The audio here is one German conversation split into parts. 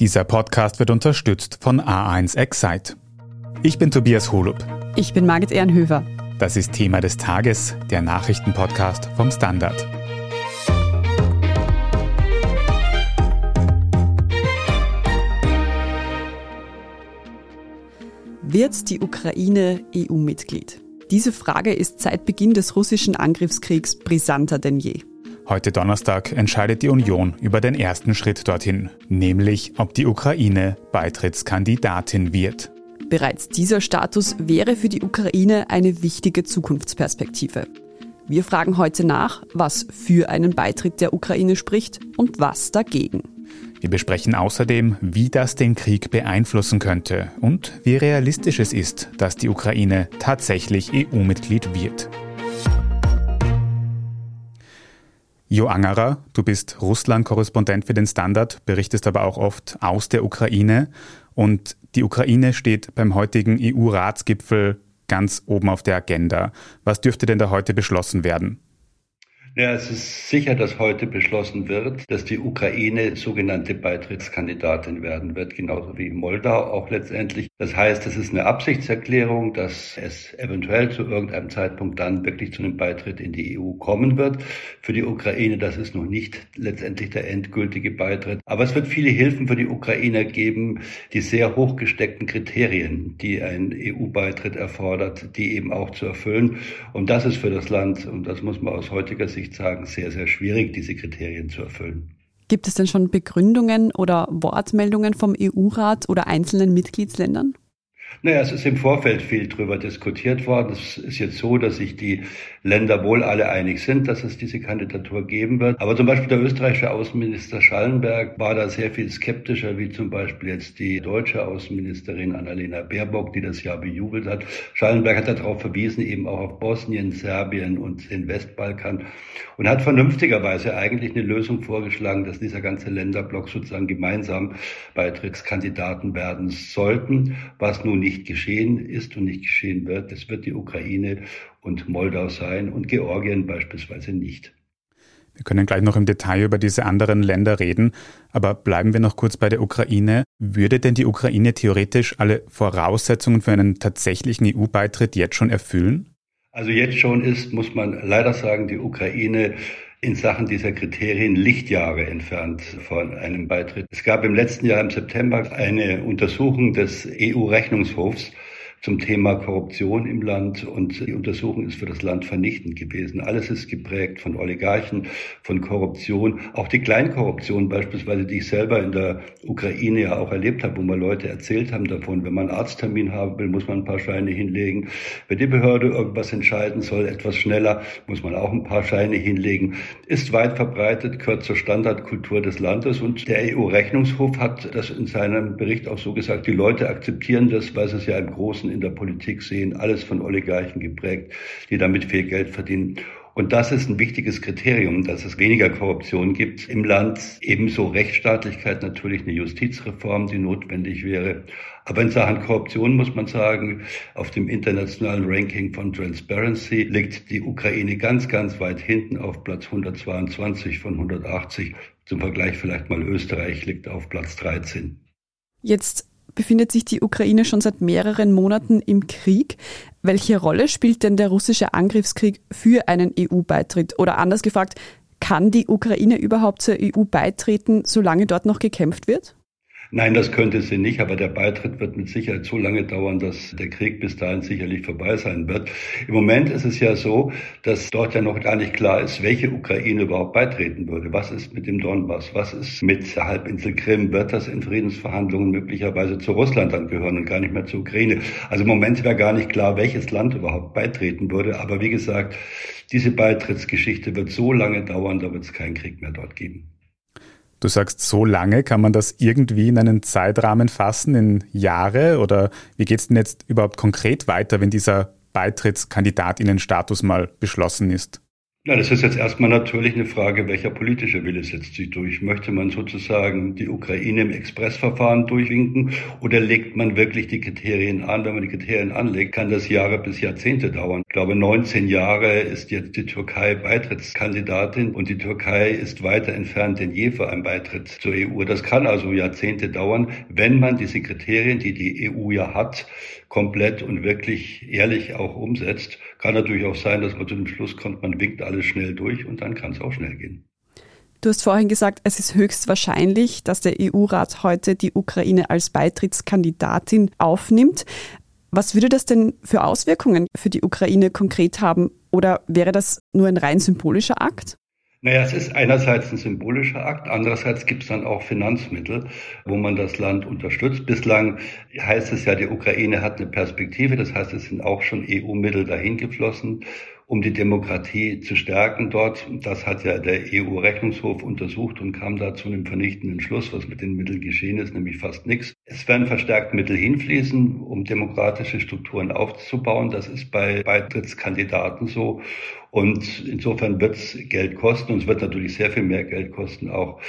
Dieser Podcast wird unterstützt von A1 Excite. Ich bin Tobias Holub. Ich bin Margit Ehrenhöfer. Das ist Thema des Tages, der Nachrichtenpodcast vom Standard. Wird die Ukraine EU-Mitglied? Diese Frage ist seit Beginn des russischen Angriffskriegs brisanter denn je. Heute Donnerstag entscheidet die Union über den ersten Schritt dorthin, nämlich ob die Ukraine Beitrittskandidatin wird. Bereits dieser Status wäre für die Ukraine eine wichtige Zukunftsperspektive. Wir fragen heute nach, was für einen Beitritt der Ukraine spricht und was dagegen. Wir besprechen außerdem, wie das den Krieg beeinflussen könnte und wie realistisch es ist, dass die Ukraine tatsächlich EU-Mitglied wird. Jo Angerer, du bist Russland-Korrespondent für den Standard, berichtest aber auch oft aus der Ukraine. Und die Ukraine steht beim heutigen EU-Ratsgipfel ganz oben auf der Agenda. Was dürfte denn da heute beschlossen werden? Ja, es ist sicher, dass heute beschlossen wird, dass die Ukraine sogenannte Beitrittskandidatin werden wird, genauso wie Moldau auch letztendlich. Das heißt, es ist eine Absichtserklärung, dass es eventuell zu irgendeinem Zeitpunkt dann wirklich zu einem Beitritt in die EU kommen wird. Für die Ukraine, das ist noch nicht letztendlich der endgültige Beitritt. Aber es wird viele Hilfen für die Ukrainer geben, die sehr hoch gesteckten Kriterien, die ein EU-Beitritt erfordert, die eben auch zu erfüllen. Und das ist für das Land, und das muss man aus heutiger Sicht Sicht sagen, sehr, sehr schwierig, diese Kriterien zu erfüllen. Gibt es denn schon Begründungen oder Wortmeldungen vom EU-Rat oder einzelnen Mitgliedsländern? Naja, es ist im Vorfeld viel drüber diskutiert worden. Es ist jetzt so, dass sich die Länder wohl alle einig sind, dass es diese Kandidatur geben wird. Aber zum Beispiel der österreichische Außenminister Schallenberg war da sehr viel skeptischer, wie zum Beispiel jetzt die deutsche Außenministerin Annalena Baerbock, die das ja bejubelt hat. Schallenberg hat darauf verwiesen, eben auch auf Bosnien, Serbien und den Westbalkan und hat vernünftigerweise eigentlich eine Lösung vorgeschlagen, dass dieser ganze Länderblock sozusagen gemeinsam Beitrittskandidaten werden sollten, was nun nicht geschehen ist und nicht geschehen wird. Das wird die Ukraine und Moldau sein und Georgien beispielsweise nicht. Wir können gleich noch im Detail über diese anderen Länder reden, aber bleiben wir noch kurz bei der Ukraine. Würde denn die Ukraine theoretisch alle Voraussetzungen für einen tatsächlichen EU-Beitritt jetzt schon erfüllen? Also jetzt schon ist, muss man leider sagen, die Ukraine in Sachen dieser Kriterien Lichtjahre entfernt von einem Beitritt. Es gab im letzten Jahr im September eine Untersuchung des EU-Rechnungshofs, zum Thema Korruption im Land und die Untersuchung ist für das Land vernichtend gewesen. Alles ist geprägt von Oligarchen, von Korruption, auch die Kleinkorruption beispielsweise, die ich selber in der Ukraine ja auch erlebt habe, wo mal Leute erzählt haben davon, wenn man einen Arzttermin haben will, muss man ein paar Scheine hinlegen. Wenn die Behörde irgendwas entscheiden soll, etwas schneller, muss man auch ein paar Scheine hinlegen. Ist weit verbreitet, gehört zur Standardkultur des Landes und der EU-Rechnungshof hat das in seinem Bericht auch so gesagt, die Leute akzeptieren das, weil sie es ja im Großen Interessen in der Politik sehen, alles von Oligarchen geprägt, die damit viel Geld verdienen. Und das ist ein wichtiges Kriterium, dass es weniger Korruption gibt im Land. Ebenso Rechtsstaatlichkeit, natürlich eine Justizreform, die notwendig wäre. Aber in Sachen Korruption muss man sagen, auf dem internationalen Ranking von Transparency liegt die Ukraine ganz, ganz weit hinten auf Platz 122 von 180. Zum Vergleich vielleicht mal Österreich liegt auf Platz 13. Jetzt befindet sich die Ukraine schon seit mehreren Monaten im Krieg. Welche Rolle spielt denn der russische Angriffskrieg für einen EU-Beitritt? Oder anders gefragt, kann die Ukraine überhaupt zur EU beitreten, solange dort noch gekämpft wird? Nein, das könnte sie nicht, aber der Beitritt wird mit Sicherheit so lange dauern, dass der Krieg bis dahin sicherlich vorbei sein wird. Im Moment ist es ja so, dass dort ja noch gar nicht klar ist, welche Ukraine überhaupt beitreten würde. Was ist mit dem Donbass? Was ist mit der Halbinsel Krim? Wird das in Friedensverhandlungen möglicherweise zu Russland angehören und gar nicht mehr zur Ukraine? Also im Moment wäre gar nicht klar, welches Land überhaupt beitreten würde. Aber wie gesagt, diese Beitrittsgeschichte wird so lange dauern, da wird es keinen Krieg mehr dort geben. Du sagst, so lange kann man das irgendwie in einen Zeitrahmen fassen, in Jahre? Oder wie geht es denn jetzt überhaupt konkret weiter, wenn dieser Beitrittskandidatinnenstatus mal beschlossen ist? Ja, das ist jetzt erstmal natürlich eine Frage, welcher politische Wille setzt sich durch. Möchte man sozusagen die Ukraine im Expressverfahren durchwinken oder legt man wirklich die Kriterien an? Wenn man die Kriterien anlegt, kann das Jahre bis Jahrzehnte dauern. Ich glaube, 19 Jahre ist jetzt die Türkei Beitrittskandidatin und die Türkei ist weiter entfernt denn je für einen Beitritt zur EU. Das kann also Jahrzehnte dauern, wenn man diese Kriterien, die die EU ja hat, komplett und wirklich ehrlich auch umsetzt. Kann natürlich auch sein, dass man zu dem Schluss kommt, man winkt alles schnell durch und dann kann es auch schnell gehen. Du hast vorhin gesagt, es ist höchst wahrscheinlich, dass der EU-Rat heute die Ukraine als Beitrittskandidatin aufnimmt. Was würde das denn für Auswirkungen für die Ukraine konkret haben? Oder wäre das nur ein rein symbolischer Akt? Naja, es ist einerseits ein symbolischer Akt, andererseits gibt es dann auch Finanzmittel, wo man das Land unterstützt. Bislang heißt es ja, die Ukraine hat eine Perspektive, das heißt, es sind auch schon EU-Mittel dahin geflossen um die Demokratie zu stärken dort. Das hat ja der EU-Rechnungshof untersucht und kam da zu einem vernichtenden Schluss, was mit den Mitteln geschehen ist, nämlich fast nichts. Es werden verstärkt Mittel hinfließen, um demokratische Strukturen aufzubauen. Das ist bei Beitrittskandidaten so. Und insofern wird es Geld kosten und es wird natürlich sehr viel mehr Geld kosten, auch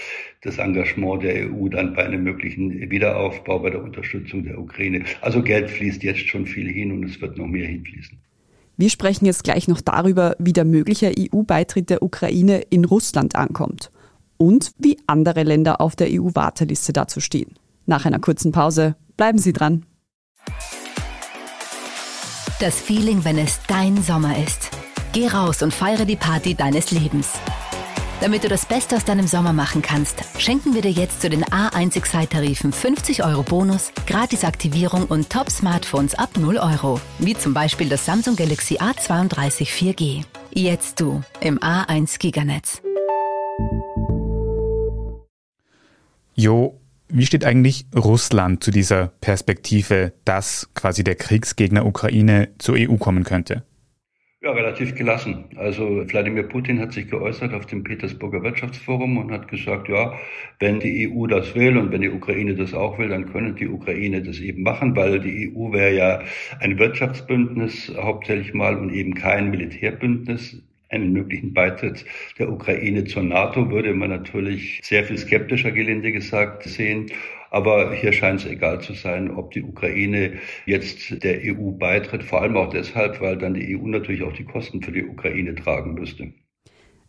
das Engagement der EU dann bei einem möglichen Wiederaufbau, bei der Unterstützung der Ukraine. Also Geld fließt jetzt schon viel hin und es wird noch mehr hinfließen. Wir sprechen jetzt gleich noch darüber, wie der mögliche EU-Beitritt der Ukraine in Russland ankommt und wie andere Länder auf der EU-Warteliste dazu stehen. Nach einer kurzen Pause bleiben Sie dran. Das Feeling, wenn es dein Sommer ist. Geh raus und feiere die Party deines Lebens. Damit du das Beste aus deinem Sommer machen kannst, schenken wir dir jetzt zu den A1 Excite-Tarifen 50 Euro Bonus, Gratisaktivierung und Top-Smartphones ab 0 Euro. Wie zum Beispiel das Samsung Galaxy A32 4G. Jetzt du im A1 Giganetz. Jo, wie steht eigentlich Russland zu dieser Perspektive, dass quasi der Kriegsgegner Ukraine zur EU kommen könnte? Ja, relativ gelassen. Also Wladimir Putin hat sich geäußert auf dem Petersburger Wirtschaftsforum und hat gesagt, ja, wenn die EU das will und wenn die Ukraine das auch will, dann können die Ukraine das eben machen, weil die EU wäre ja ein Wirtschaftsbündnis hauptsächlich mal und eben kein Militärbündnis einen möglichen Beitritt der Ukraine zur NATO würde man natürlich sehr viel skeptischer, gelinde gesagt, sehen. Aber hier scheint es egal zu sein, ob die Ukraine jetzt der EU beitritt, vor allem auch deshalb, weil dann die EU natürlich auch die Kosten für die Ukraine tragen müsste.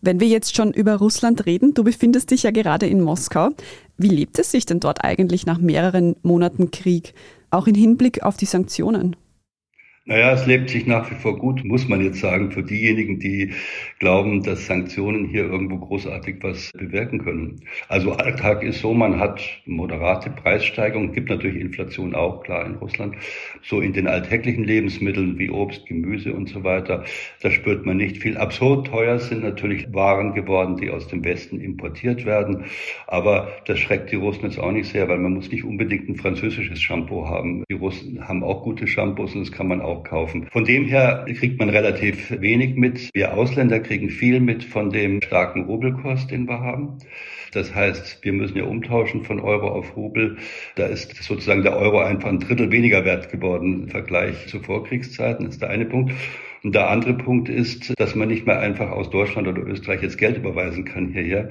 Wenn wir jetzt schon über Russland reden, du befindest dich ja gerade in Moskau. Wie lebt es sich denn dort eigentlich nach mehreren Monaten Krieg, auch im Hinblick auf die Sanktionen? Naja, es lebt sich nach wie vor gut, muss man jetzt sagen, für diejenigen, die glauben, dass Sanktionen hier irgendwo großartig was bewirken können. Also Alltag ist so, man hat moderate Preissteigerungen, gibt natürlich Inflation auch, klar, in Russland. So in den alltäglichen Lebensmitteln wie Obst, Gemüse und so weiter, da spürt man nicht viel. Absurd teuer sind natürlich Waren geworden, die aus dem Westen importiert werden. Aber das schreckt die Russen jetzt auch nicht sehr, weil man muss nicht unbedingt ein französisches Shampoo haben. Die Russen haben auch gute Shampoos und das kann man auch auch kaufen. Von dem her kriegt man relativ wenig mit. Wir Ausländer kriegen viel mit von dem starken Rubelkurs, den wir haben. Das heißt, wir müssen ja umtauschen von Euro auf Rubel. Da ist sozusagen der Euro einfach ein Drittel weniger wert geworden im Vergleich zu Vorkriegszeiten, ist der eine Punkt. Und der andere Punkt ist, dass man nicht mehr einfach aus Deutschland oder Österreich jetzt Geld überweisen kann hierher,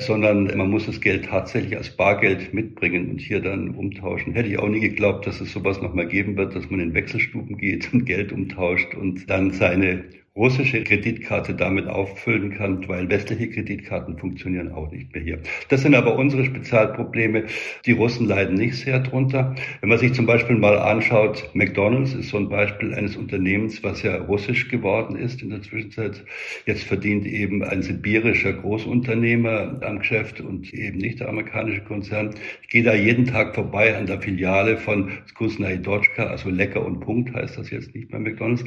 sondern man muss das Geld tatsächlich als Bargeld mitbringen und hier dann umtauschen. Hätte ich auch nie geglaubt, dass es sowas nochmal geben wird, dass man in Wechselstuben geht und Geld umtauscht und dann seine russische Kreditkarte damit auffüllen kann, weil westliche Kreditkarten funktionieren auch nicht mehr hier. Das sind aber unsere Spezialprobleme. Die Russen leiden nicht sehr drunter. Wenn man sich zum Beispiel mal anschaut, McDonald's ist so ein Beispiel eines Unternehmens, was ja russisch geworden ist in der Zwischenzeit. Jetzt verdient eben ein sibirischer Großunternehmer am Geschäft und eben nicht der amerikanische Konzern. Ich gehe da jeden Tag vorbei an der Filiale von Skusnai Dotschka, also Lecker und Punkt heißt das jetzt nicht mehr McDonald's.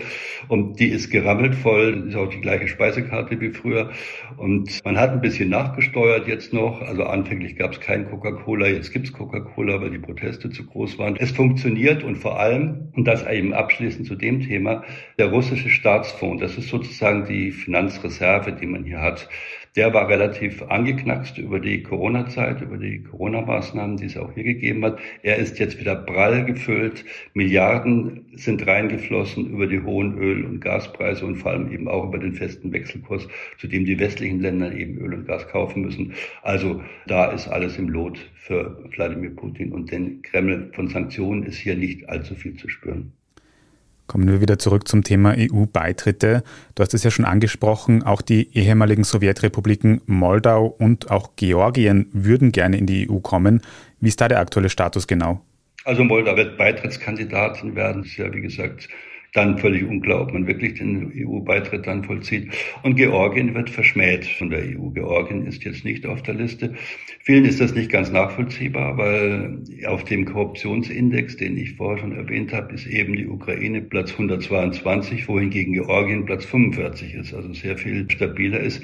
Und die ist gerammelt voll, ist auch die gleiche Speisekarte wie früher. Und man hat ein bisschen nachgesteuert jetzt noch. Also anfänglich gab es kein Coca-Cola, jetzt gibt es Coca-Cola, weil die Proteste zu groß waren. Es funktioniert und vor allem, und das eben abschließend zu dem Thema, der russische Staatsfonds, das ist sozusagen die Finanzreserve, die man hier hat Der war relativ angeknackst über die Corona-Zeit, über die Corona-Maßnahmen, die es auch hier gegeben hat. Er ist jetzt wieder prall gefüllt. Milliarden sind reingeflossen über die hohen Öl- und Gaspreise und vor allem eben auch über den festen Wechselkurs, zu dem die westlichen Länder eben Öl und Gas kaufen müssen. Also da ist alles im Lot für Wladimir Putin und den Kreml. Von Sanktionen ist hier nicht allzu viel zu spüren. Kommen wir wieder zurück zum Thema EU-Beitritte. Du hast es ja schon angesprochen, auch die ehemaligen Sowjetrepubliken Moldau und auch Georgien würden gerne in die EU kommen. Wie ist da der aktuelle Status genau? Also Moldau wird Beitrittskandidatin werden. Ist ja, wie gesagt, dann völlig unklar, ob man wirklich den EU-Beitritt dann vollzieht. Und Georgien wird verschmäht von der EU. Georgien ist jetzt nicht auf der Liste. Vielen ist das nicht ganz nachvollziehbar, weil auf dem Korruptionsindex, den ich vorher schon erwähnt habe, ist eben die Ukraine Platz 122, wohingegen Georgien Platz 45 ist, also sehr viel stabiler ist.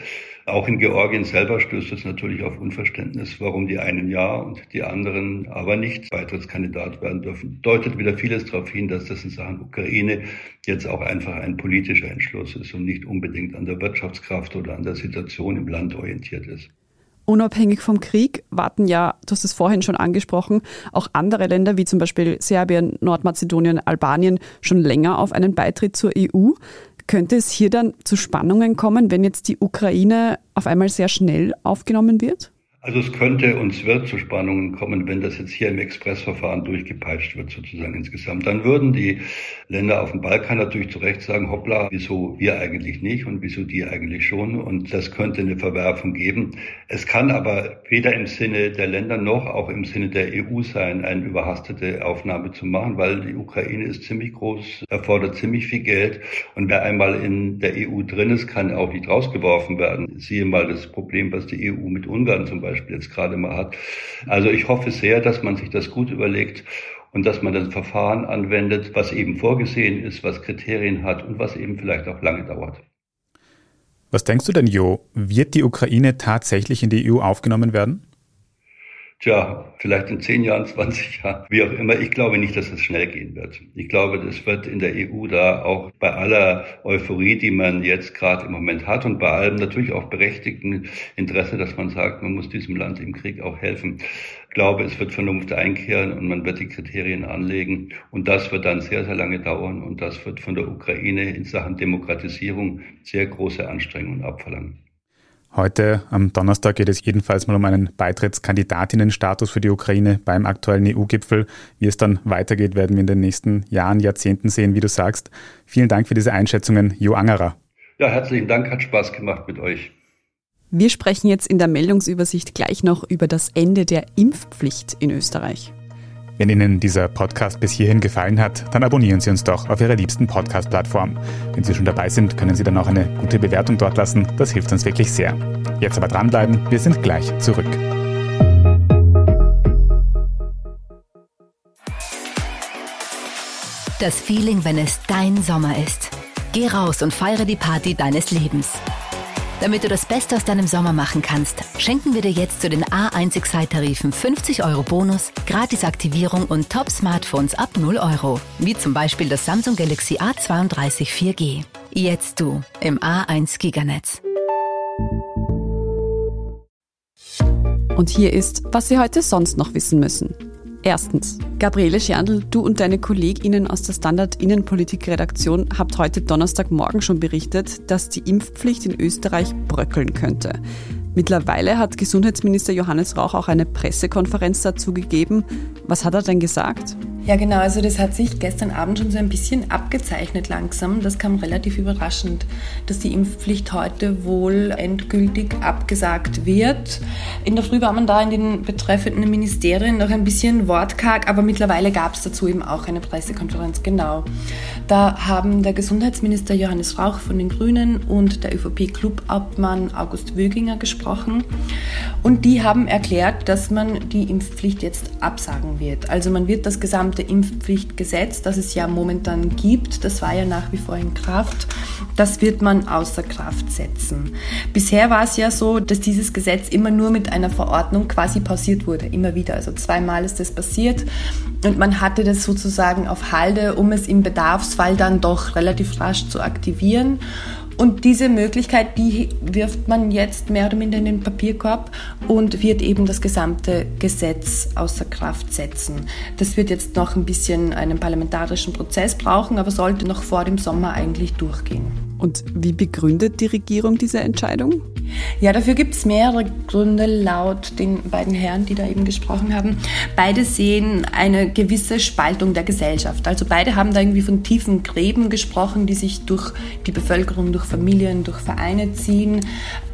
Auch in Georgien selber stößt es natürlich auf Unverständnis, warum die einen ja und die anderen aber nicht Beitrittskandidat werden dürfen. Deutet wieder vieles darauf hin, dass das in Sachen Ukraine jetzt auch einfach ein politischer Entschluss ist und nicht unbedingt an der Wirtschaftskraft oder an der Situation im Land orientiert ist. Unabhängig vom Krieg warten ja, du hast es vorhin schon angesprochen, auch andere Länder wie zum Beispiel Serbien, Nordmazedonien, Albanien schon länger auf einen Beitritt zur EU. Könnte es hier dann zu Spannungen kommen, wenn jetzt die Ukraine auf einmal sehr schnell aufgenommen wird? Also es könnte und es wird zu Spannungen kommen, wenn das jetzt hier im Expressverfahren durchgepeitscht wird, sozusagen insgesamt. Dann würden die Länder auf dem Balkan natürlich zu Recht sagen, hoppla, wieso wir eigentlich nicht und wieso die eigentlich schon. Und das könnte eine Verwerfung geben. Es kann aber weder im Sinne der Länder noch auch im Sinne der EU sein, eine überhastete Aufnahme zu machen, weil die Ukraine ist ziemlich groß, erfordert ziemlich viel Geld. Und wer einmal in der EU drin ist, kann auch nicht rausgeworfen werden. Siehe mal das Problem, was die EU mit Ungarn zum Beispiel Beispiel jetzt gerade mal hat. Also ich hoffe sehr, dass man sich das gut überlegt und dass man das Verfahren anwendet, was eben vorgesehen ist, was Kriterien hat und was eben vielleicht auch lange dauert. Was denkst du denn, Jo? Wird die Ukraine tatsächlich in die EU aufgenommen werden? Tja, vielleicht in 10 Jahren, 20 Jahren, wie auch immer. Ich glaube nicht, dass es schnell gehen wird. Ich glaube, das wird in der EU da auch bei aller Euphorie, die man jetzt gerade im Moment hat und bei allem natürlich auch berechtigten Interesse, dass man sagt, man muss diesem Land im Krieg auch helfen. Ich glaube, es wird Vernunft einkehren und man wird die Kriterien anlegen. Und das wird dann sehr, sehr lange dauern. Und das wird von der Ukraine in Sachen Demokratisierung sehr große Anstrengungen abverlangen. Heute am Donnerstag geht es jedenfalls mal um einen Beitrittskandidatinnenstatus für die Ukraine beim aktuellen EU-Gipfel. Wie es dann weitergeht, werden wir in den nächsten Jahren, Jahrzehnten sehen, wie du sagst. Vielen Dank für diese Einschätzungen, Jo Angerer. Ja, herzlichen Dank, hat Spaß gemacht mit euch. Wir sprechen jetzt in der Meldungsübersicht gleich noch über das Ende der Impfpflicht in Österreich. Wenn Ihnen dieser Podcast bis hierhin gefallen hat, dann abonnieren Sie uns doch auf Ihrer liebsten Podcast-Plattform. Wenn Sie schon dabei sind, können Sie dann auch eine gute Bewertung dort lassen. Das hilft uns wirklich sehr. Jetzt aber dranbleiben, wir sind gleich zurück. Das Feeling, wenn es dein Sommer ist. Geh raus und feiere die Party deines Lebens. Damit du das Beste aus deinem Sommer machen kannst, schenken wir dir jetzt zu den A1 Excite-Tarifen 50 Euro Bonus, Gratis-Aktivierung und Top-Smartphones ab 0 Euro. Wie zum Beispiel das Samsung Galaxy A32 4G. Jetzt du im A1 Giganetz. Und hier ist, was Sie heute sonst noch wissen müssen. Erstens. Gabriele Scherndl, du und deine KollegInnen aus der Standard Innenpolitik-Redaktion habt heute Donnerstagmorgen schon berichtet, dass die Impfpflicht in Österreich bröckeln könnte. Mittlerweile hat Gesundheitsminister Johannes Rauch auch eine Pressekonferenz dazu gegeben. Was hat er denn gesagt? Ja, genau. Also das hat sich gestern Abend schon so ein bisschen abgezeichnet langsam. Das kam relativ überraschend, dass die Impfpflicht heute wohl endgültig abgesagt wird. In der Früh war man da in den betreffenden Ministerien noch ein bisschen wortkarg, aber mittlerweile gab es dazu eben auch eine Pressekonferenz. Genau. Da haben der Gesundheitsminister Johannes Rauch von den Grünen und der ÖVP-Clubobmann August Wöginger gesprochen. Und die haben erklärt, dass man die Impfpflicht jetzt absagen wird. Also man wird das gesamte sogenannte Impfpflichtgesetz, das es ja momentan gibt, das war ja nach wie vor in Kraft, das wird man außer Kraft setzen. Bisher war es ja so, dass dieses Gesetz immer nur mit einer Verordnung quasi pausiert wurde, immer wieder. Also zweimal ist das passiert und man hatte das sozusagen auf Halde, um es im Bedarfsfall dann doch relativ rasch zu aktivieren. Und diese Möglichkeit, die wirft man jetzt mehr oder minder in den Papierkorb und wird eben das gesamte Gesetz außer Kraft setzen. Das wird jetzt noch ein bisschen einen parlamentarischen Prozess brauchen, aber sollte noch vor dem Sommer eigentlich durchgehen. Und wie begründet die Regierung diese Entscheidung? Ja, dafür gibt es mehrere Gründe laut den beiden Herren, die da eben gesprochen haben. Beide sehen eine gewisse Spaltung der Gesellschaft. Also beide haben da irgendwie von tiefen Gräben gesprochen, die sich durch die Bevölkerung, durch Familien, durch Vereine ziehen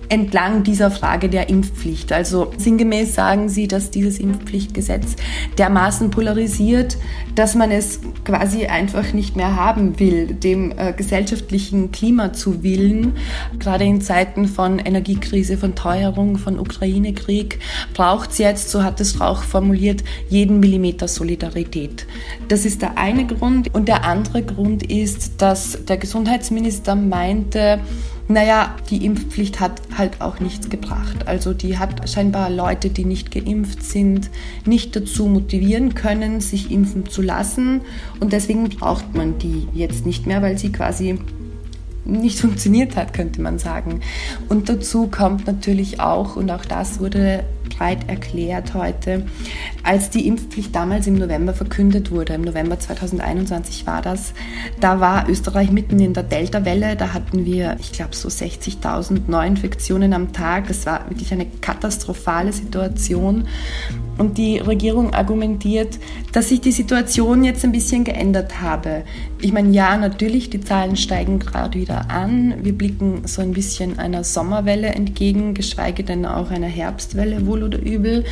entlang dieser Frage der Impfpflicht. Also sinngemäß sagen Sie, dass dieses Impfpflichtgesetz dermaßen polarisiert, dass man es quasi einfach nicht mehr haben will, dem äh, gesellschaftlichen Klima zu willen. Gerade in Zeiten von Energiekrise, von Teuerung, von Ukraine-Krieg braucht es jetzt, so hat es Rauch formuliert, jeden Millimeter Solidarität. Das ist der eine Grund. Und der andere Grund ist, dass der Gesundheitsminister meinte, naja, die Impfpflicht hat halt auch nichts gebracht. Also die hat scheinbar Leute, die nicht geimpft sind, nicht dazu motivieren können, sich impfen zu lassen. Und deswegen braucht man die jetzt nicht mehr, weil sie quasi nicht funktioniert hat, könnte man sagen. Und dazu kommt natürlich auch, und auch das wurde breit erklärt heute, als die Impfpflicht damals im November verkündet wurde, im November 2021 war das, da war Österreich mitten in der Delta-Welle, da hatten wir, ich glaube, so 60.000 Neuinfektionen am Tag. Das war wirklich eine katastrophale Situation. Und die Regierung argumentiert, dass sich die Situation jetzt ein bisschen geändert habe. Ich meine, ja, natürlich, die Zahlen steigen gerade wieder an. Wir blicken so ein bisschen einer Sommerwelle entgegen, geschweige denn auch einer Herbstwelle, wohl oder übel.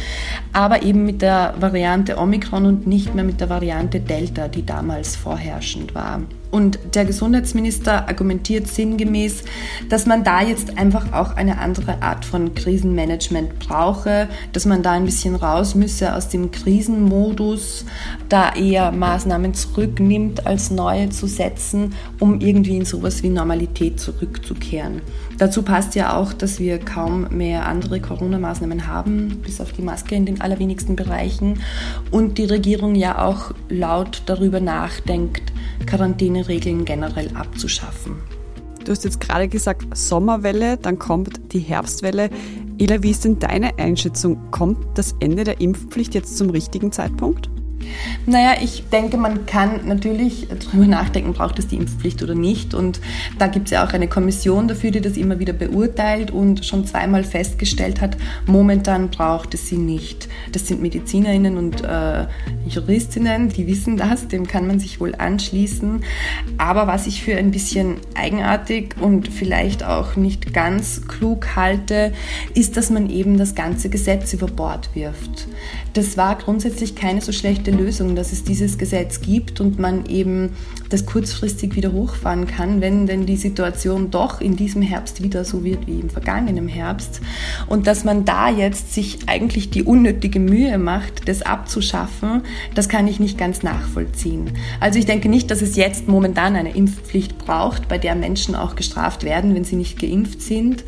Aber eben mit der Variante Omikron und nicht mehr mit der Variante Delta, die damals vorherrschend war. Und der Gesundheitsminister argumentiert sinngemäß, dass man da jetzt einfach auch eine andere Art von Krisenmanagement brauche, dass man da ein bisschen raus müsse aus dem Krisenmodus, da eher Maßnahmen zurücknimmt, als neue zu setzen, um irgendwie in sowas wie Normalität zurückzukehren. Dazu passt ja auch, dass wir kaum mehr andere Corona-Maßnahmen haben, bis auf die Maske in den allerwenigsten Bereichen. Und die Regierung ja auch laut darüber nachdenkt, Quarantäneregeln generell abzuschaffen. Du hast jetzt gerade gesagt Sommerwelle, dann kommt die Herbstwelle. Ela, wie ist denn deine Einschätzung? Kommt das Ende der Impfpflicht jetzt zum richtigen Zeitpunkt? Naja, ich denke, man kann natürlich darüber nachdenken, braucht es die Impfpflicht oder nicht. Und da gibt es ja auch eine Kommission dafür, die das immer wieder beurteilt und schon zweimal festgestellt hat, momentan braucht es sie nicht. Das sind Medizinerinnen und äh, Juristinnen, die wissen das, dem kann man sich wohl anschließen. Aber was ich für ein bisschen eigenartig und vielleicht auch nicht ganz klug halte, ist, dass man eben das ganze Gesetz über Bord wirft. Das war grundsätzlich keine so schlechte Lösung, dass es dieses Gesetz gibt und man eben das kurzfristig wieder hochfahren kann, wenn denn die Situation doch in diesem Herbst wieder so wird wie im vergangenen Herbst. Und dass man da jetzt sich eigentlich die unnötige Mühe macht, das abzuschaffen, das kann ich nicht ganz nachvollziehen. Also ich denke nicht, dass es jetzt momentan eine Impfpflicht braucht, bei der Menschen auch gestraft werden, wenn sie nicht geimpft sind.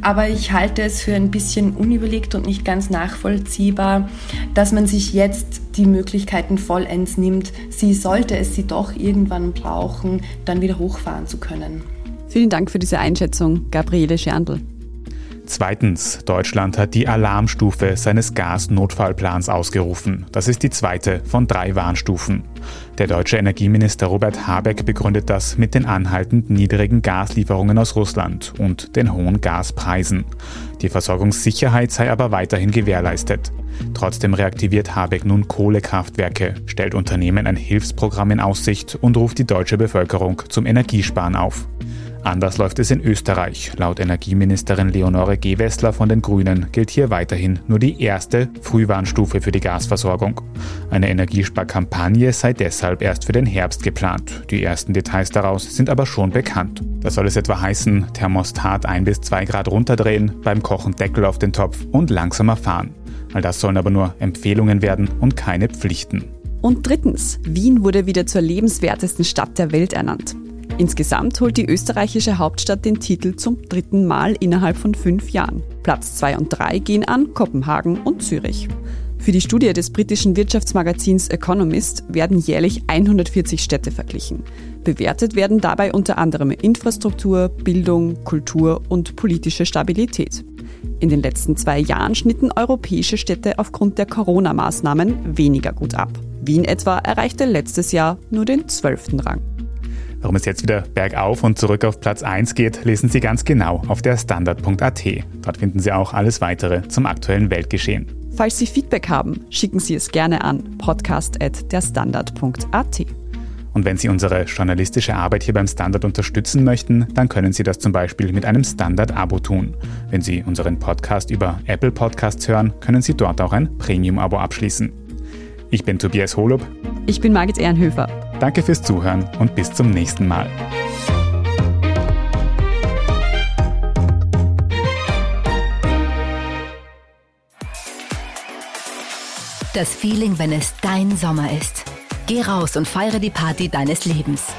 Aber ich halte es für ein bisschen unüberlegt und nicht ganz nachvollziehbar, dass man sich jetzt die Möglichkeiten vollends nimmt, sie sollte es sie doch irgendwann brauchen, dann wieder hochfahren zu können. Vielen Dank für diese Einschätzung, Gabriele Scherndl. Zweitens, Deutschland hat die Alarmstufe seines Gasnotfallplans ausgerufen. Das ist die zweite von drei Warnstufen. Der deutsche Energieminister Robert Habeck begründet das mit den anhaltend niedrigen Gaslieferungen aus Russland und den hohen Gaspreisen. Die Versorgungssicherheit sei aber weiterhin gewährleistet. Trotzdem reaktiviert Habeck nun Kohlekraftwerke, stellt Unternehmen ein Hilfsprogramm in Aussicht und ruft die deutsche Bevölkerung zum Energiesparen auf. Anders läuft es in Österreich. Laut Energieministerin Leonore Gewessler von den Grünen gilt hier weiterhin nur die erste Frühwarnstufe für die Gasversorgung. Eine Energiesparkampagne sei deshalb erst für den Herbst geplant. Die ersten Details daraus sind aber schon bekannt. Das soll es etwa heißen, Thermostat 1 bis 2 Grad runterdrehen, beim Kochen Deckel auf den Topf und langsamer fahren. All das sollen aber nur Empfehlungen werden und keine Pflichten. Und drittens, Wien wurde wieder zur lebenswertesten Stadt der Welt ernannt. Insgesamt holt die österreichische Hauptstadt den Titel zum dritten Mal innerhalb von fünf Jahren. Platz zwei und drei gehen an Kopenhagen und Zürich. Für die Studie des britischen Wirtschaftsmagazins Economist werden jährlich 140 Städte verglichen. Bewertet werden dabei unter anderem Infrastruktur, Bildung, Kultur und politische Stabilität. In den letzten zwei Jahren schnitten europäische Städte aufgrund der Corona-Maßnahmen weniger gut ab. Wien etwa erreichte letztes Jahr nur den zwölften Rang. Warum es jetzt wieder bergauf und zurück auf Platz 1 geht, lesen Sie ganz genau auf der Standard.at. Dort finden Sie auch alles weitere zum aktuellen Weltgeschehen. Falls Sie Feedback haben, schicken Sie es gerne an podcast.derstandard.at. Und wenn Sie unsere journalistische Arbeit hier beim Standard unterstützen möchten, dann können Sie das zum Beispiel mit einem Standard-Abo tun. Wenn Sie unseren Podcast über Apple Podcasts hören, können Sie dort auch ein Premium-Abo abschließen. Ich bin Tobias Holub. Ich bin Margit Ehrenhöfer. Danke fürs Zuhören und bis zum nächsten Mal. Das Feeling, wenn es dein Sommer ist. Geh raus und feiere die Party deines Lebens.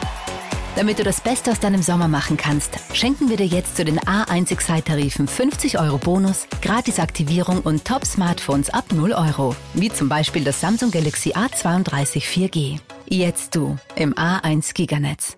Damit du das Beste aus deinem Sommer machen kannst, schenken wir dir jetzt zu den A1 Excite-Tarifen 50 Euro Bonus, Gratisaktivierung und Top-Smartphones ab 0 Euro. Wie zum Beispiel das Samsung Galaxy A32 4G. Jetzt du im A1 Giganetz.